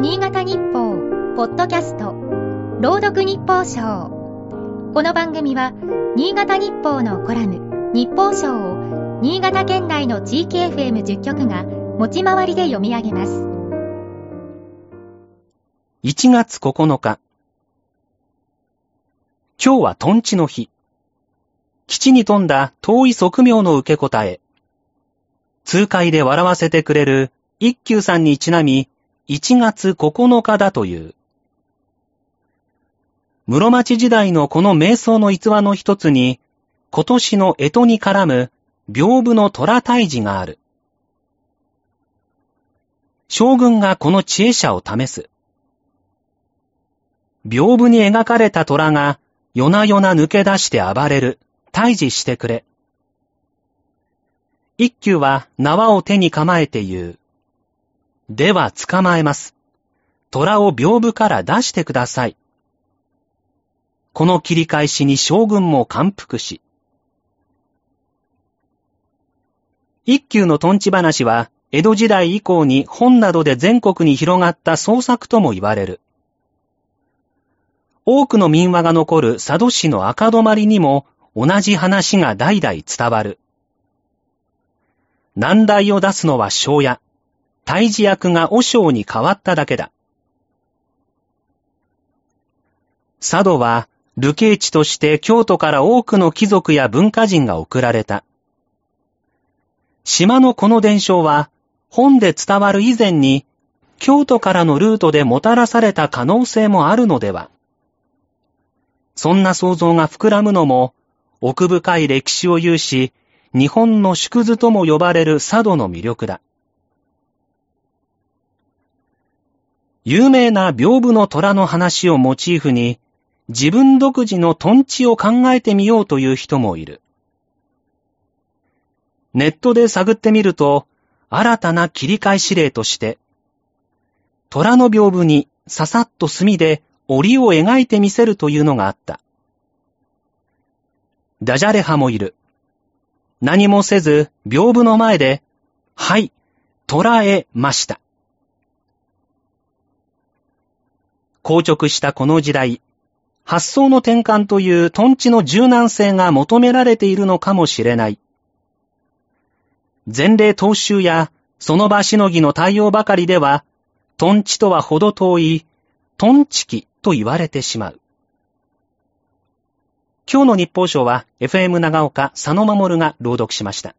新潟日報、ポッドキャスト、朗読日報賞。この番組は、新潟日報のコラム、日報賞を、新潟県内の地域 FM10 局が、持ち回りで読み上げます。1月9日。今日はトンチの日。基地に富んだ遠い側面の受け答え。通会で笑わせてくれる一休さんにちなみ、1月9日だという。室町時代のこの瞑想の逸話の一つに、今年の干支に絡む屏風の虎退治がある。将軍がこの知恵者を試す。屏風に描かれた虎が夜な夜な抜け出して暴れる。退治してくれ。一休は縄を手に構えて言う。では捕まえます。虎を屏風から出してください。この切り返しに将軍も感服し。一休のトンチ話は、江戸時代以降に本などで全国に広がった創作とも言われる。多くの民話が残る佐渡市の赤止まりにも同じ話が代々伝わる。難題を出すのは庄屋。退治役が和尚に変わっただけだ。佐渡は、流刑地として京都から多くの貴族や文化人が送られた。島のこの伝承は、本で伝わる以前に、京都からのルートでもたらされた可能性もあるのでは。そんな想像が膨らむのも、奥深い歴史を有し、日本の縮図とも呼ばれる佐渡の魅力だ。有名な屏風の虎の話をモチーフに、自分独自のトンチを考えてみようという人もいる。ネットで探ってみると、新たな切り替え指令として、虎の屏風にささっと墨で檻を描いてみせるというのがあった。ダジャレ派もいる。何もせず、屏風の前で、はい、捉えました。硬直したこの時代、発想の転換というトンチの柔軟性が求められているのかもしれない。前例踏襲やその場しのぎの対応ばかりでは、トンチとは程遠い、トンチキと言われてしまう。今日の日報賞は FM 長岡佐野守が朗読しました。